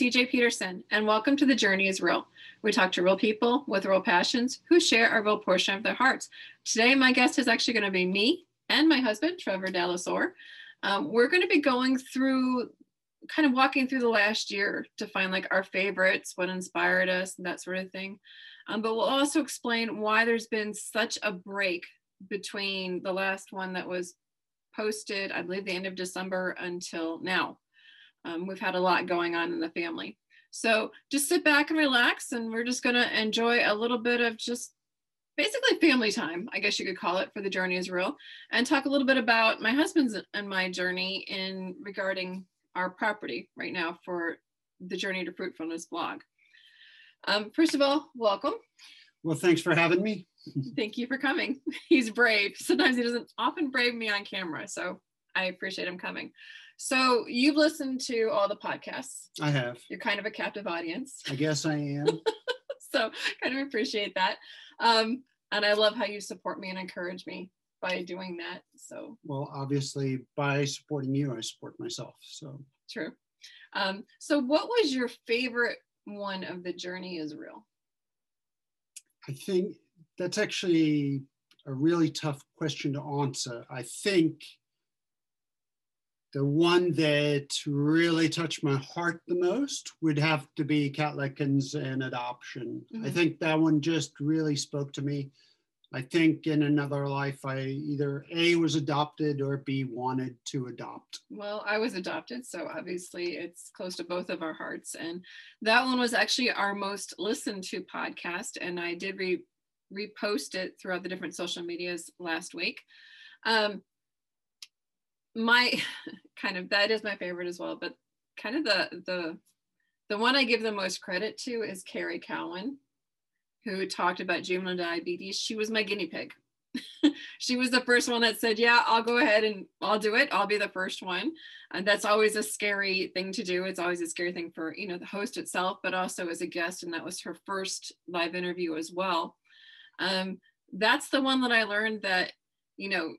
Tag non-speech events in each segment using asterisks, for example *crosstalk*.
CJ Peterson, and welcome to The Journey is Real. We talk to real people with real passions who share a real portion of their hearts. Today, my guest is actually going to be me and my husband, Trevor Dallas-Orr. Um, we're going to be going through, kind of walking through the last year to find like our favorites, what inspired us, and that sort of thing. Um, but we'll also explain why there's been such a break between the last one that was posted, I believe, the end of December until now. Um, we've had a lot going on in the family. So just sit back and relax, and we're just going to enjoy a little bit of just basically family time, I guess you could call it, for the journey is real, and talk a little bit about my husband's and my journey in regarding our property right now for the Journey to Fruitfulness blog. Um, first of all, welcome. Well, thanks for having me. *laughs* Thank you for coming. *laughs* He's brave. Sometimes he doesn't often brave me on camera, so I appreciate him coming. So you've listened to all the podcasts. I have. You're kind of a captive audience. I guess I am. *laughs* so kind of appreciate that. Um, and I love how you support me and encourage me by doing that. So well, obviously by supporting you, I support myself. So true. Um, so what was your favorite one of the journey is real? I think that's actually a really tough question to answer. I think the one that really touched my heart the most would have to be Catlickens and adoption. Mm-hmm. I think that one just really spoke to me. I think in another life, I either A was adopted or B wanted to adopt. Well, I was adopted, so obviously it's close to both of our hearts. And that one was actually our most listened to podcast, and I did re- repost it throughout the different social medias last week. Um, my *laughs* kind of that is my favorite as well but kind of the the the one i give the most credit to is carrie cowan who talked about juvenile diabetes. She was my guinea pig. *laughs* She was the first one that said yeah i'll go ahead and i'll do it. I'll be the first one. And that's always a scary thing to do. It's always a scary thing for you know the host itself but also as a guest and that was her first live interview as well. Um, that's the one that i learned that you know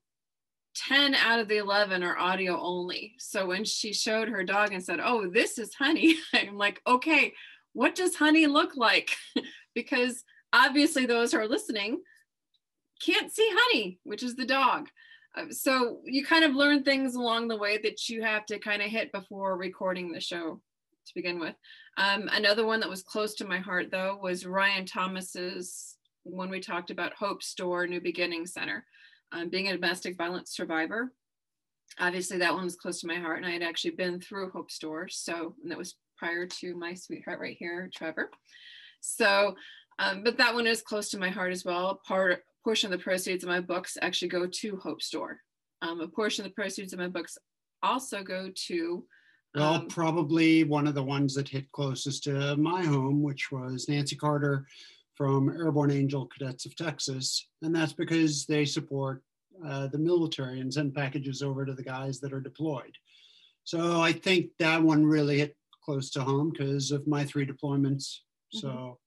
10 out of the 11 are audio only. So when she showed her dog and said, Oh, this is honey, *laughs* I'm like, Okay, what does honey look like? *laughs* because obviously, those who are listening can't see honey, which is the dog. Uh, so you kind of learn things along the way that you have to kind of hit before recording the show to begin with. Um, another one that was close to my heart, though, was Ryan Thomas's when we talked about Hope's Door New Beginning Center um, being a domestic violence survivor. Obviously, that one was close to my heart, and I had actually been through Hope's Door. So, that was prior to my sweetheart right here, Trevor. So, um, but that one is close to my heart as well. Part portion of the proceeds of my books actually go to Hope's Door. Um, a portion of the proceeds of my books also go to. well, um, probably one of the ones that hit closest to my home, which was Nancy Carter from Airborne Angel Cadets of Texas, and that's because they support uh, the military and send packages over to the guys that are deployed. So I think that one really hit close to home because of my three deployments. Mm-hmm. So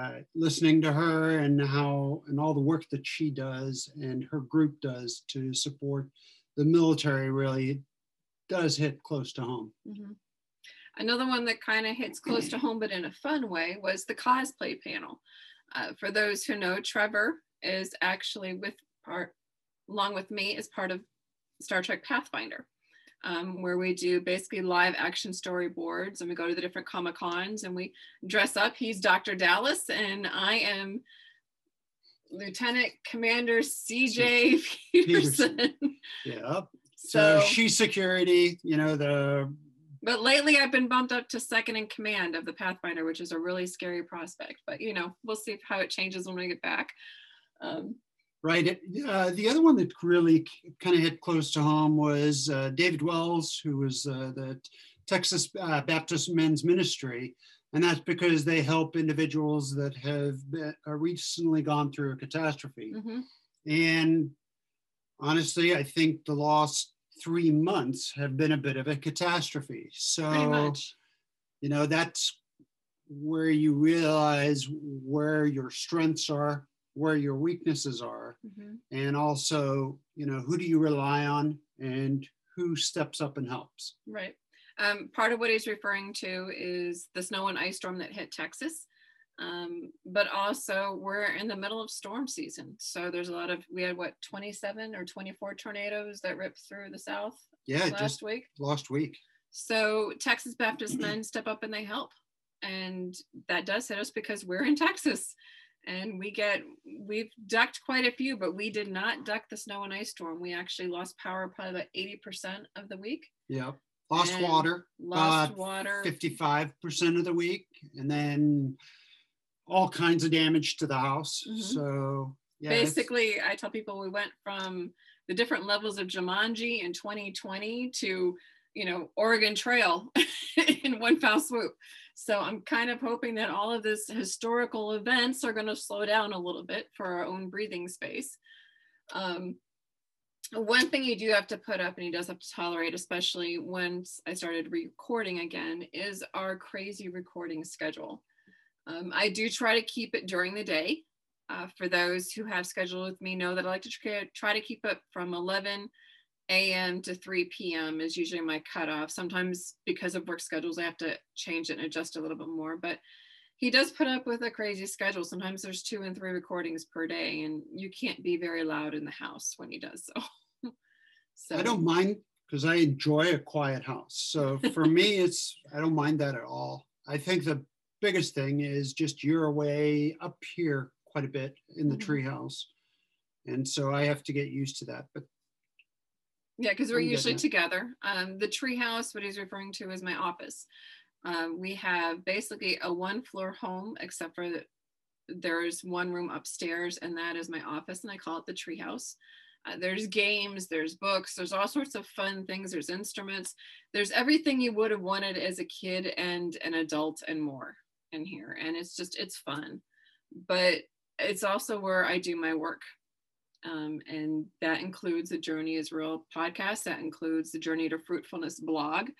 uh, listening to her and how and all the work that she does and her group does to support the military really does hit close to home. Mm-hmm. Another one that kind of hits close to home, but in a fun way, was the cosplay panel. Uh, for those who know, Trevor is actually with part, along with me, is part of Star Trek Pathfinder, um, where we do basically live action storyboards and we go to the different Comic Cons and we dress up. He's Dr. Dallas and I am Lieutenant Commander CJ Peterson. Peterson. *laughs* Yeah. So, so she's security, you know, the but lately I've been bumped up to second in command of the Pathfinder, which is a really scary prospect. But you know, we'll see how it changes when we get back. Um, right. Uh, the other one that really kind of hit close to home was uh, David Wells, who was uh, the Texas uh, Baptist Men's Ministry. And that's because they help individuals that have been, recently gone through a catastrophe. Mm-hmm. And honestly, I think the lost three months have been a bit of a catastrophe. So, you know, that's where you realize where your strengths are, where your weaknesses are, mm-hmm. and also, you know, who do you rely on and who steps up and helps. Right. Um, part of what he's referring to is the snow and ice storm that hit Texas. Um, but also we're in the middle of storm season. So there's a lot of, we had what, 27 or 24 tornadoes that ripped through the South Yeah, last week. last week. So Texas Baptist men *clears throat* step up and they help. And that does hit us because we're in Texas and we get, we've ducked quite a few, but we did not duck the snow and ice storm. We actually lost power probably about 80% of the week. Yeah. Lost And water Lost water. 55% of the week. And then all kinds of damage to the house. Mhm. So yeah. Basically, I tell people we went from the different levels of Jumanji in 2020 to, you know, Oregon Trail *laughs* in one foul swoop. So I'm kind of hoping that all of this historical events are going to slow down a little bit for our own breathing space. Um, one thing you do have to put up and he does have to tolerate, especially once I started recording again, is our crazy recording schedule. Um, I do try to keep it during the day. Uh, for those who have scheduled with me, know that I like to try, to keep it from 11 a.m. to 3 p.m. is usually my cutoff. Sometimes because of work schedules, I have to change it and adjust a little bit more. But he does put up with a crazy schedule. Sometimes there's two and three recordings per day, and you can't be very loud in the house when he does so. *laughs* so I don't mind because I enjoy a quiet house. So for me, it's I don't mind that at all. I think the biggest thing is just you're away up here quite a bit in the Mhm. treehouse, and so I have to get used to that. But Yeah, because we're I'm usually together. Um, the treehouse, what he's referring to, is my office. Um, we have basically a one floor home, except for that there's one room upstairs, and that is my office, and I call it the treehouse. Uh, there's games, there's books, there's all sorts of fun things, there's instruments, there's everything you would have wanted as a kid and an adult and more in here. And it's just, it's fun. But it's also where I do my work. Um, and that includes the Journey is Real podcast. That includes the Journey to Fruitfulness blog.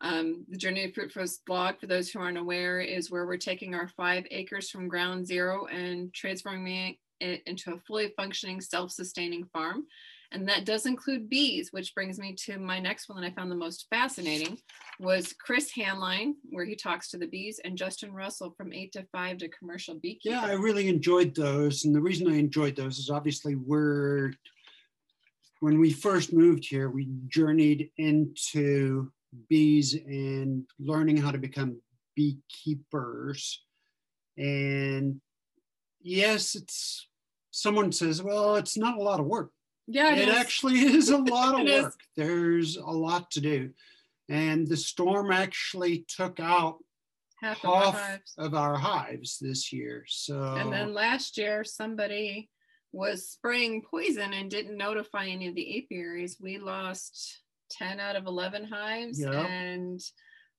Um, the Journey to Fruitfulness blog, for those who aren't aware, is where we're taking our five acres from ground zero and transforming it into a fully functioning, self sustaining farm. And that does include bees, which brings me to my next one that I found the most fascinating was Chris Hanline, where he talks to the bees, and Justin Russell from eight to five to commercial beekeeping. yeah, I really enjoyed those, and the reason I enjoyed those is obviously we're when we first moved here, we journeyed into bees and learning how to become beekeepers. And yes, it's someone says, well, it's not a lot of work. Yeah, it is. actually *laughs* is a lot of It is. work. There's a lot to do. And the storm actually took out half of our half of our hives this year. So And then last year, somebody was spraying poison and didn't notify any of the apiaries. We lost 10 out of 11 hives, Yep. and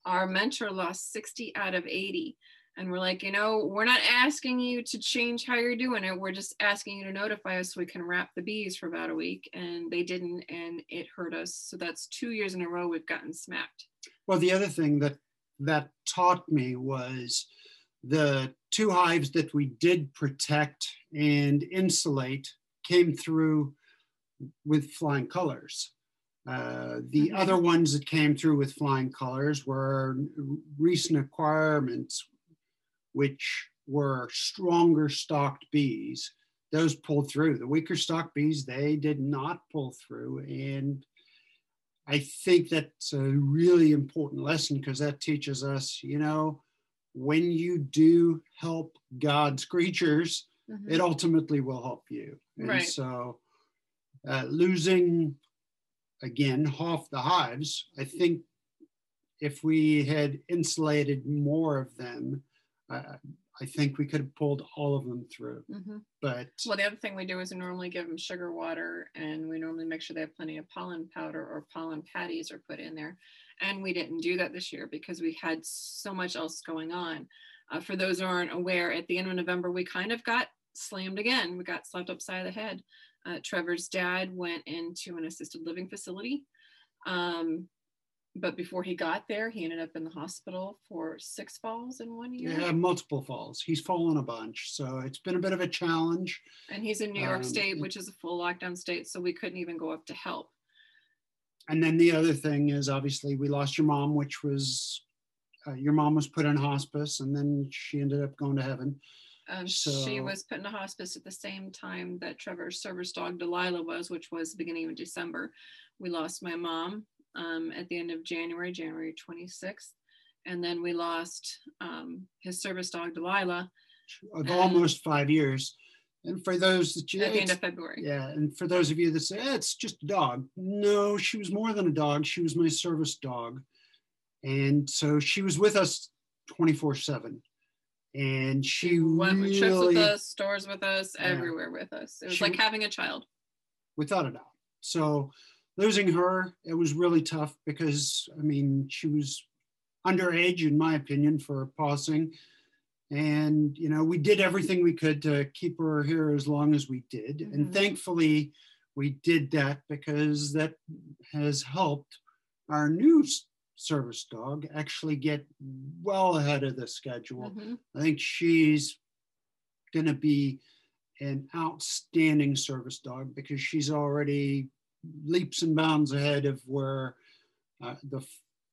our mentor lost 60 out of 80. And we're like, you know, we're not asking you to change how you're doing it. We're just asking you to notify us so we can wrap the bees for about a week. And they didn't, and it hurt us. So that's two years in a row we've gotten smacked. Well, the other thing that that taught me was the two hives that we did protect and insulate came through with flying colors. Uh, the other ones that came through with flying colors were recent acquirements, which were stronger stocked bees. Those pulled through. The weaker stocked bees, they did not pull through. And I think that's a really important lesson because that teaches us, you know, when you do help God's creatures, Mhm. it ultimately will help you. And Right. so uh, losing again half the hives, I think if we had insulated more of them, uh, I think we could have pulled all of them through. Mhm. But Well, the other thing we do is we normally give them sugar water and we normally make sure they have plenty of pollen powder or pollen patties are put in there. And we didn't do that this year because we had so much else going on. Uh, for those who aren't aware, at the end of November, we kind of got slammed again. We got slapped upside the head. Uh, Trevor's dad went into an assisted living facility. Um, but before he got there, he ended up in the hospital for six falls in one year. yeah, multiple falls. He's fallen a bunch. So it's been a bit of a challenge. And he's in New York Um, State, which is a full lockdown state, so we couldn't even go up to help. and then the other thing is obviously we lost your mom, which was uh, your mom was put in hospice, and then she ended up going to heaven. Um, so, she was put in a hospice at the same time that Trevor's service dog Delilah was, which was the beginning of December. We lost my mom um, at the end of January, January 26th. And then we lost um, his service dog Delilah. Of almost five years. And for those that you at the end of February. Yeah. And for those of you that say, eh, it's just a dog. No, she was more than a dog. She was my service dog. And so she was with us 24 7 and she went really, trips with us, stores with us, yeah, everywhere with us. It was she, like having a child. Without a doubt. So losing her, it was really tough because I mean she was underage in my opinion for passing. And you know, we did everything we could to keep her here as long as we did. Mm-hmm. And thankfully we did that because that has helped our new service dog actually get well ahead of the schedule. Mm-hmm. I think she's going to be an outstanding service dog because she's already leaps and bounds ahead of where uh, the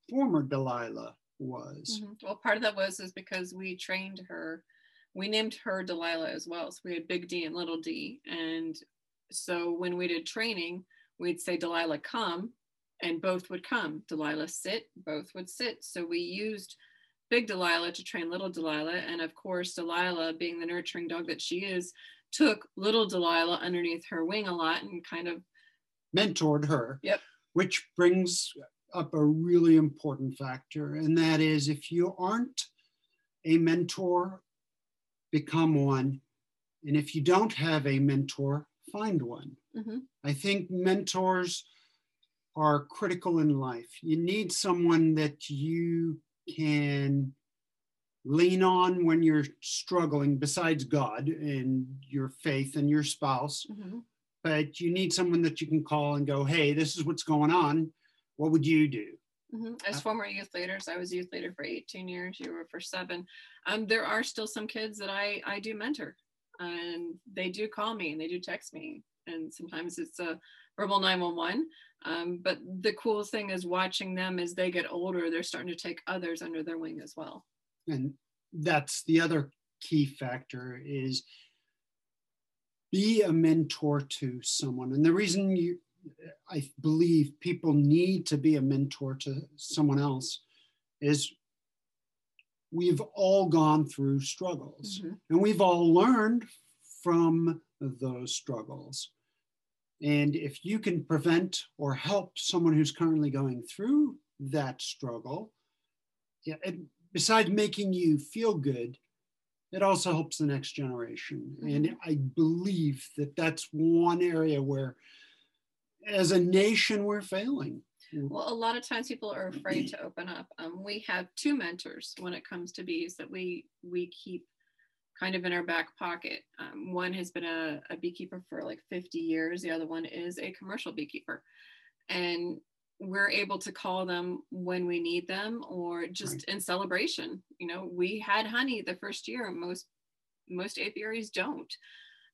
former Delilah was. Mm-hmm. Well, part of that was is because we trained her. We named her Delilah as well. So we had Big D and Little D, and so when we did training, we'd say Delilah come, and both would come. Delilah sit, both would sit. So we used big Delilah to train little Delilah. And of course, Delilah, being the nurturing dog that she is, took little Delilah underneath her wing a lot and kind of mentored her. Yep. Which brings up a really important factor. And that is if you aren't a mentor, become one. And if you don't have a mentor, find one. Mm-hmm. I think mentors are critical in life. You need someone that you can lean on when you're struggling, besides God and your faith and your spouse. Mm-hmm. But you need someone that you can call and go, hey, this is what's going on. What would you do? Mm-hmm. As uh, former youth leaders, I was youth leader for 18 years. You were for seven. Um, there are still some kids that I I do mentor, and they do call me and they do text me, and sometimes it's a verbal 911. Um, but the cool thing is watching them as they get older, they're starting to take others under their wing as well. And that's the other key factor is be a mentor to someone. And the reason you, I believe people need to be a mentor to someone else is we've all gone through struggles mm-hmm. and we've all learned from those struggles. And if you can prevent or help someone who's currently going through that struggle, yeah, it, besides making you feel good, it also helps the next generation. Mm-hmm. And I believe that that's one area where, as a nation, we're failing. Well, a lot of times people are afraid to open up. Um, we have two mentors when it comes to bees that we we keep kind of in our back pocket. Um, one has been a, a, beekeeper for like 50 years, the other one is a commercial beekeeper. And we're able to call them when we need them or just right. in celebration. You know, we had honey the first year, most most apiaries don't.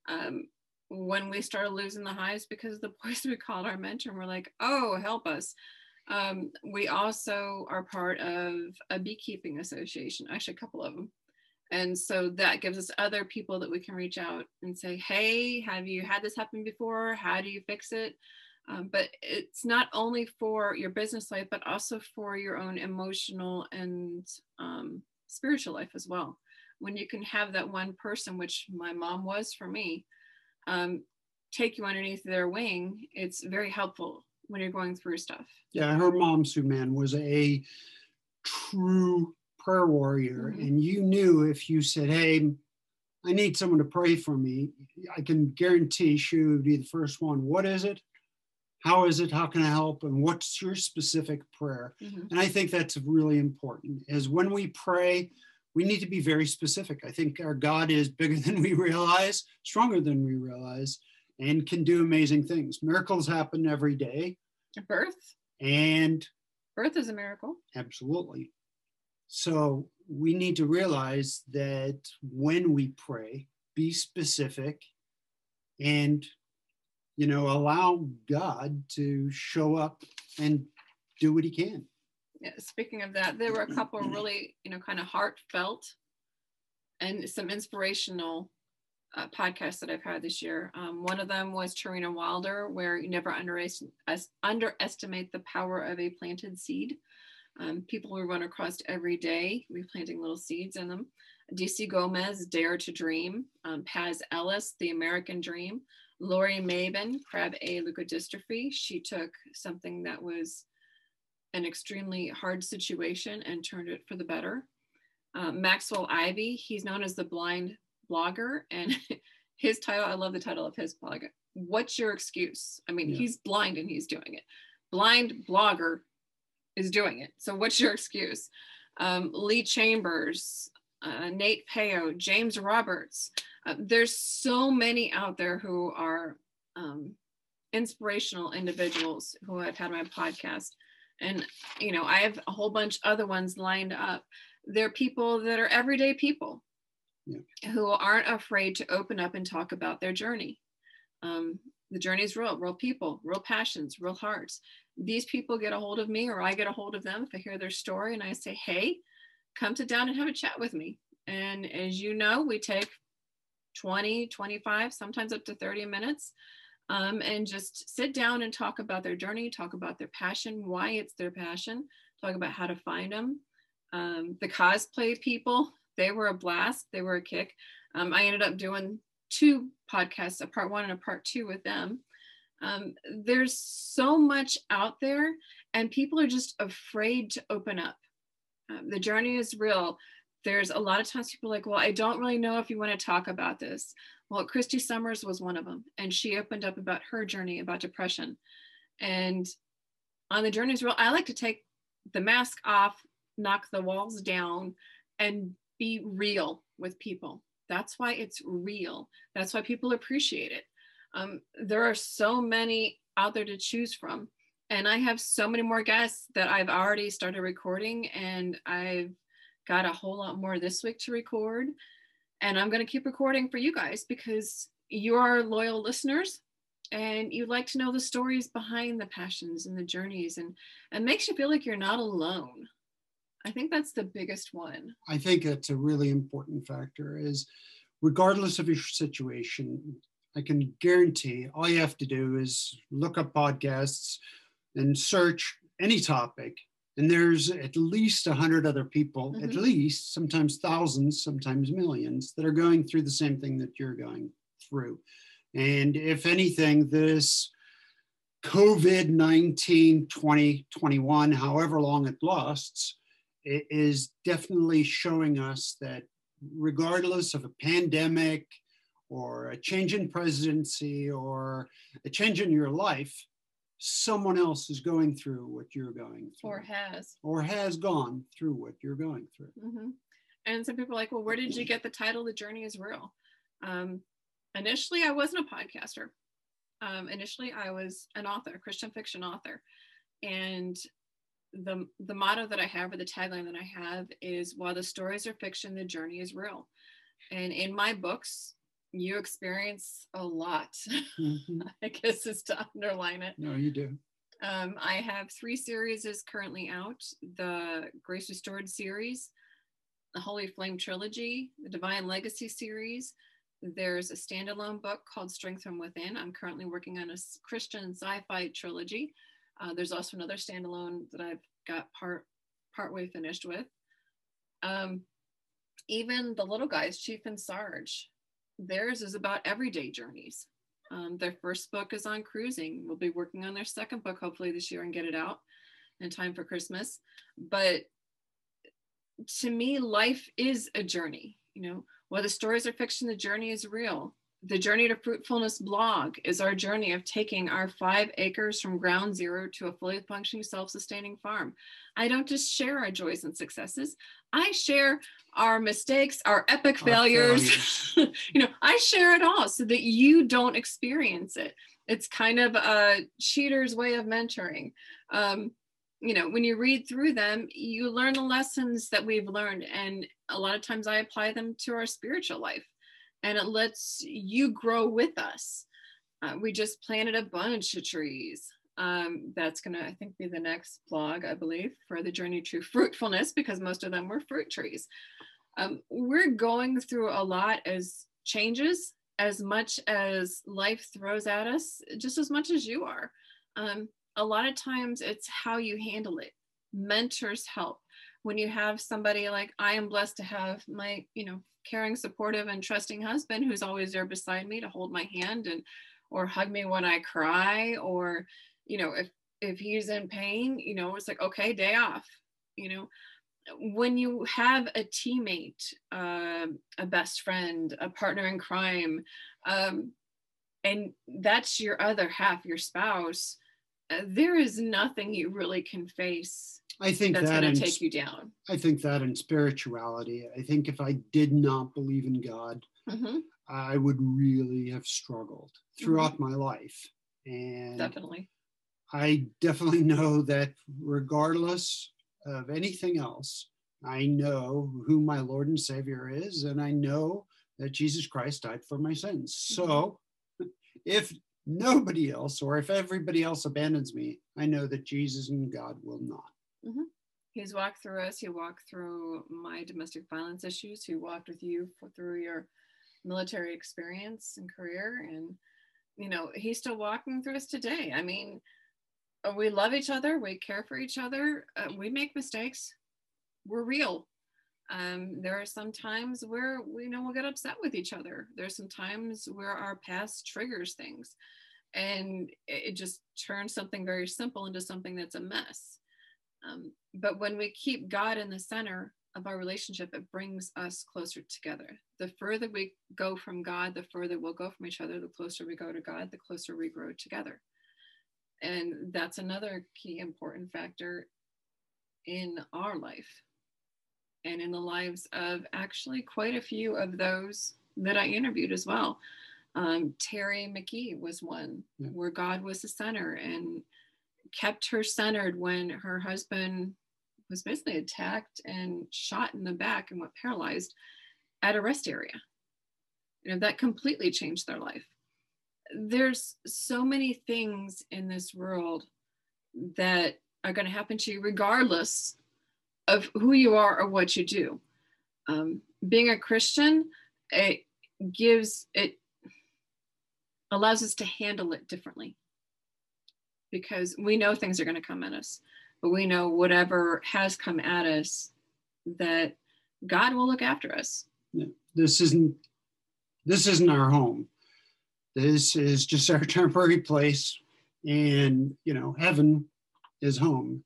Um, when we started losing the hives because the *laughs* boys we called our mentor and we're like, oh, help us. Um, we also are part of a beekeeping association, actually a couple of them. And so that gives us other people that we can reach out and say, hey, have you had this happen before? How do you fix it? Um, but it's not only for your business life, but also for your own emotional and um, spiritual life as well. When you can have that one person, which my mom was for me, um, take you underneath their wing, it's very helpful when you're going through stuff. Yeah, her mom, Sue Man, was a true prayer warrior mm-hmm. and you knew if you said hey i need someone to pray for me i can guarantee she would be the first one what is it how is it? How can i help? And what's your specific prayer? Mm-hmm. and i think that's really important is when we pray we need to be very specific. I think our god is bigger *laughs* than we realize stronger than we realize and can do amazing things. Miracles happen every day. Birth. And birth is a miracle. Absolutely. So we need to realize that when we pray, be specific and you know allow God to show up and do what he can. Yeah, speaking of that, there were a couple really, you know, kind of heartfelt and some inspirational uh, podcasts that I've had this year. Um, one of them was Tarina Wilder, where you never underestimate, the power of a planted seed. Um, people we run across every day, we're planting little seeds in them. DC Gomez, Dare to Dream. Um, Paz Ellis, The American Dream. Lori Maven, Krabbe leukodystrophy. She took something that was an extremely hard situation and turned it for the better. Uh, Maxwell Ivy, he's known as the blind blogger, and *laughs* his title, I love the title of his blog. What's your excuse? I mean, yeah. he's blind and he's doing it. Blind blogger is doing it. So what's your excuse? Um, Lee Chambers, uh, Nate Peo, James Roberts. Uh, there's so many out there who are um, inspirational individuals who have had my podcast. And, you know, I have a whole bunch other ones lined up. They're people that are everyday people yeah. who aren't afraid to open up and talk about their journey. Um, the journey is real, real people, real passions, real hearts. These people get a hold of me, or I get a hold of them if I hear their story and I say, hey, come sit down and have a chat with me. And as you know, we take 20, 25, sometimes up to 30 minutes. Um, and just sit down and talk about their journey, talk about their passion, why it's their passion, talk about how to find them. Um, the cosplay people, they were a blast. They were a kick. Um, I ended up doing two podcasts, a part one and a part two with them. Um, there's so much out there, and people are just afraid to open up. Um, the journey is real. There's a lot of times people like, well, I don't really know if you want to talk about this. Well, Christy Summers was one of them, and she opened up about her journey about depression. And on the journey is real, I like to take the mask off, knock the walls down, and be real with people. That's why it's real. That's why people appreciate it. Um, there are so many out there to choose from. And I have so many more guests that I've already started recording, and I've got a whole lot more this week to record. And I'm going to keep recording for you guys because you are loyal listeners and you like to know the stories behind the passions and the journeys and it makes you feel like you're not alone I think that's the biggest one. I think that's a really important factor is regardless of your situation, I can guarantee all you have to do is look up podcasts and search any topic. And there's at least a hundred other people, mm-hmm. at least sometimes thousands, sometimes millions that are going through the same thing that you're going through. And if anything, this COVID 19 2021, however long it lasts, it is definitely showing us that regardless of a pandemic or a change in presidency or a change in your life, someone else is going through what you're going through. Or has. Or has gone through what you're going through. Mm-hmm. And some people are like, well, where did you get the title, The Journey is Real? Um, initially, I wasn't a podcaster. Um, initially, I was an author, a Christian fiction author. And the the motto that I have or the tagline that I have is while the stories are fiction, the journey is real. And in my books, you experience a lot. Mm-hmm. *laughs* I guess is to underline it. No, you do. Um, I have three series is currently out: the Grace Restored series, the Holy Flame trilogy, the Divine Legacy series. There's a standalone book called Strength from Within. I'm currently working on a Christian sci-fi trilogy uh, there's also another standalone that I've got part part way finished with. Um, even the little guys, Chief and Sarge, theirs is about everyday journeys. Um, their first book is on cruising. We'll be working on their second book hopefully this year and get it out in time for Christmas. But to me, life is a journey. You know, whether stories are fiction, the journey is real the Journey to Fruitfulness blog is our journey of taking our five acres from ground zero to a fully functioning, self sustaining farm. I don't just share our joys and successes, I share our mistakes, our epic our failures. failures. *laughs* you know, I share it all so that you don't experience it. It's kind of a cheater's way of mentoring. Um, you know, when you read through them, you learn the lessons that we've learned. And a lot of times I apply them to our spiritual life and it lets you grow with us. Uh, we just planted a bunch of trees. Um, that's going to, I think, be the next blog, I believe, for the journey to fruitfulness, because most of them were fruit trees. Um, we're going through a lot as changes, as much as life throws at us, just as much as you are. Um, a lot of times it's how you handle it. Mentors help. When you have somebody like I am blessed to have my, you know, caring, supportive, and trusting husband who's always there beside me to hold my hand and or hug me when I cry, or, you know, if if he's in pain, you know, it's like, okay, day off. You know, when you have a teammate, uh, a best friend, a partner in crime, um, and that's your other half, your spouse, uh, there is nothing you really can face. I think that's that going to take you down. I think that in spirituality, I think if I did not believe in God, hmm I would really have struggled throughout my life. And Definitely. I definitely *laughs* know that regardless of anything else, I know who my Lord and Savior is, and I know that Jesus Christ died for my sins. So *laughs* if nobody else, or if everybody else abandons me, I know that Jesus and God will not. He's walked through us. He walked through my domestic violence issues. He walked with you through your military experience and career. And, you know, he's still walking through us today. I mean, we love each other. We care for each other. Uh, we make mistakes. We're real. Um, there are some times where we you know we'll get upset with each other. There's some times where our past triggers things, and it just turns something very simple into something that's a mess. Um, but when we keep God in the center of our relationship, it brings us closer together. The further we go from God, the further we'll go from each other. The closer we go to God, the closer we grow together. And that's another key important factor in our life and in the lives of actually quite a few of those that I interviewed as well. Um, Terry McGee was one Yeah. where God was the center and kept her centered when her husband was basically attacked and shot in the back and went paralyzed at a rest area. You know, that completely changed their life. There's so many things in this world that are going to happen to you regardless of who you are or what you do. Um, being a Christian, it gives it allows us to handle it differently because we know things are going to come at us, but we know whatever has come at us that God will look after us. This isn't this isn't our home. This is just our *laughs* temporary place. And you know, heaven is home.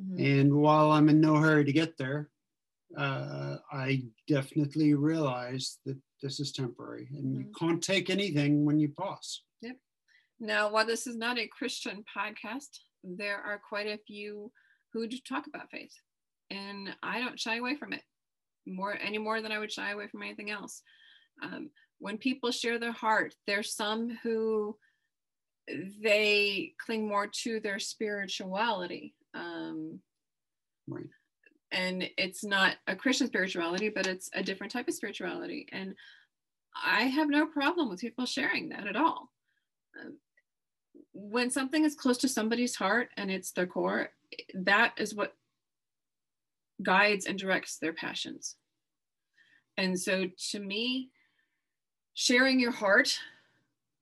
Mhm. And while I'm in no hurry to get there, uh, I definitely realize that this is temporary and you Mhm. can't take anything when you pause. Now, while this is not a Christian podcast, there are quite a few who do talk about faith, and I don't shy away from it more any more than I would shy away from anything else. Um, when people share their heart, there's some who they cling more to their spirituality. Um, Right. and it's not a Christian spirituality, but it's a different type of spirituality. And I have no problem with people sharing that at all. Um, when something is close to somebody's heart and it's their core, that is what guides and directs their passions. And so to me, sharing your heart,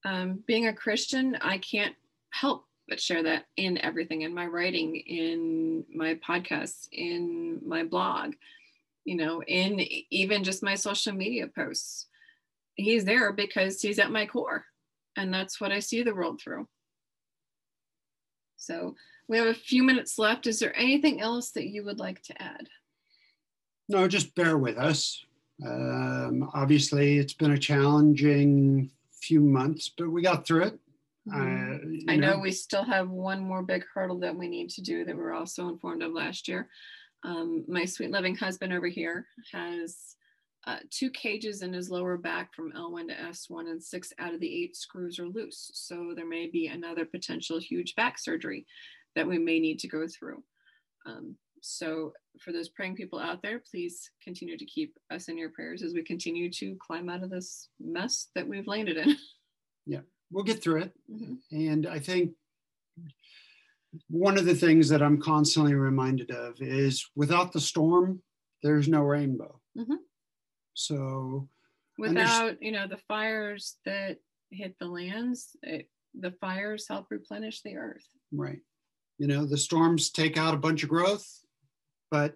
um, being a Christian, I can't help but share that in everything in my writing, in my podcasts, in my blog, you know, in even just my social media posts. He's there because he's at my core, and that's what I see the world through. So we have a few minutes left. Is there anything else that you would like to add? No, just bear with us. Um, obviously, it's been a challenging few months, but we got through it. Uh, I know we still have one more big hurdle that we need to do that we're also informed of last year. Um, my sweet loving husband over here has uh, two cages in his lower back from L1 to S1, and six out of the eight screws are loose. So there may be another potential huge back surgery that we may need to go through. Um, so for those praying people out there, please continue to keep us in your prayers as we continue to climb out of this mess that we've landed in. We'll get through it. Mhm. And I think one of the things that I'm constantly reminded of is without the storm, there's no rainbow. Mm-hmm. So without, you know, the fires that hit the lands, it, the fires help replenish the earth. Right. You know, the storms take out a bunch of growth, but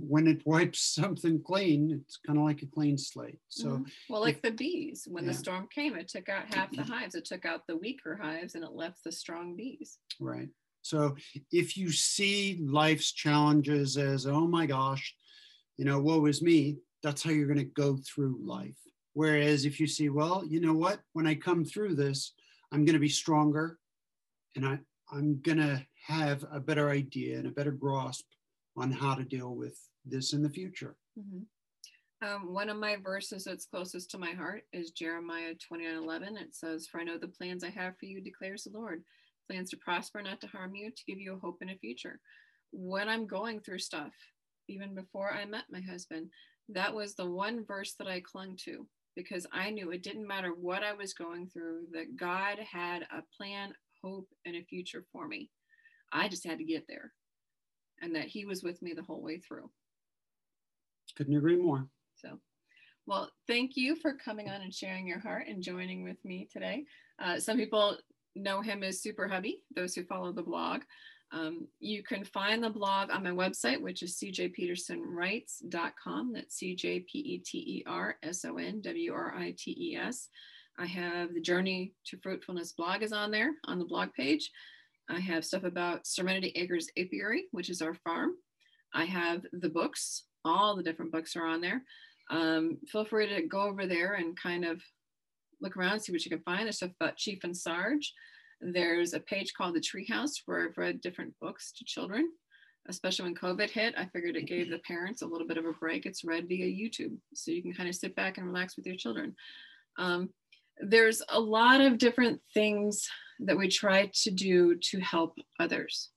when it wipes *laughs* something clean, it's kind of like a clean slate. So, mm-hmm. well, like if, the bees, when yeah. the storm came, it took out half the *clears throat* hives. It took out the weaker hives, and it left the strong bees. Right. So, if you see life's challenges as, oh my gosh, you know, woe is me, that's how you're going to go through life. Whereas if you see, well, you know what, when I come through this, I'm going to be stronger, and I I'm going to have a better idea and a better grasp on how to deal with this in the future. Mm-hmm. Um, one of my verses that's closest to my heart is Jeremiah 29 11. It says, For I know the plans I have for you, declares the Lord plans to prosper, not to harm you, to give you a hope and a future. When I'm going through stuff, even before I met my husband, that was the one verse that I clung to because I knew it didn't matter what I was going through, that God had a plan, hope, and a future for me. I just had to get there and that he was with me the whole way through. Couldn't agree more. So, well, thank you for coming on and sharing your heart and joining with me today. Uh, some people know him as Super Hubby, those who follow the blog. Um, you can find the blog on my website, which is cjpetersonwrites.com. That's C J P E T E R S O N W R I T E S. I have the Journey to Fruitfulness blog is on there on the blog page. I have stuff about Serenity Acres Apiary, which is our farm. I have the books, all the different books are on there. Um, feel free to go over there and kind of look around, see what you can find. There's stuff about Chief and Sarge. There's a page called the Treehouse where I've read different books to children, especially when COVID hit. I figured it gave the parents a little bit of a break. It's read via YouTube, so you can kind of sit back and relax with your children. Um, there's a lot of different things that we try to do to help others.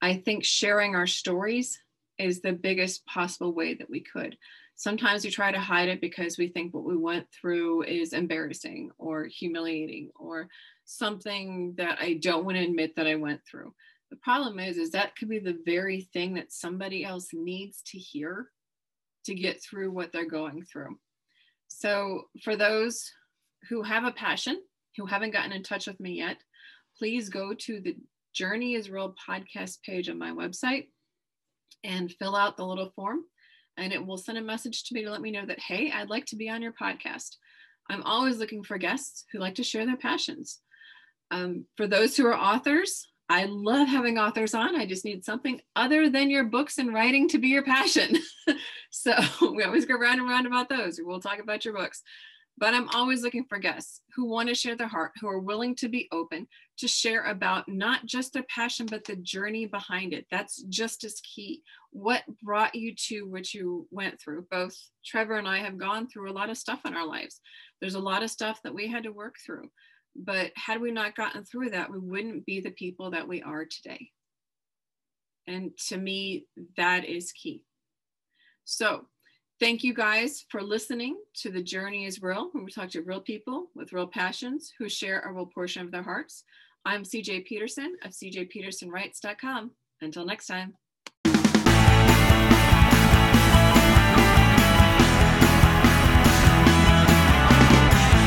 I think sharing our stories is the biggest possible way that we could. Sometimes we try to hide it because we think what we went through is embarrassing or humiliating or something that I don't want to admit that I went through. The problem is is that could be the very thing that somebody else needs to hear to get through what they're going through. So for those who have a passion who haven't gotten in touch with me yet, please go to the Journey is Real podcast page on my website and fill out the little form. And it will send a message to me to let me know that, hey, I'd like to be on your podcast. I'm always looking for guests who like to share their passions. Um, for those who are authors, I love having authors on. I just need something other than your books and writing to be your passion. *laughs* so *laughs* we always go round and round about those. We'll talk about your books. But I'm always looking for guests who want to share their heart, who are willing to be open to share about not just their passion, but the journey behind it. That's just as key. What brought you to what you went through? Both Trevor and I have gone through a lot of stuff in our lives. There's a lot of stuff that we had to work through. But had we not gotten through that, we wouldn't be the people that we are today. And to me, that is key. So Thank you guys for listening to The Journey is Real, where we talk to real people with real passions who share a real portion of their hearts. I'm CJ Peterson of cjpetersonwrites.com. Until next time.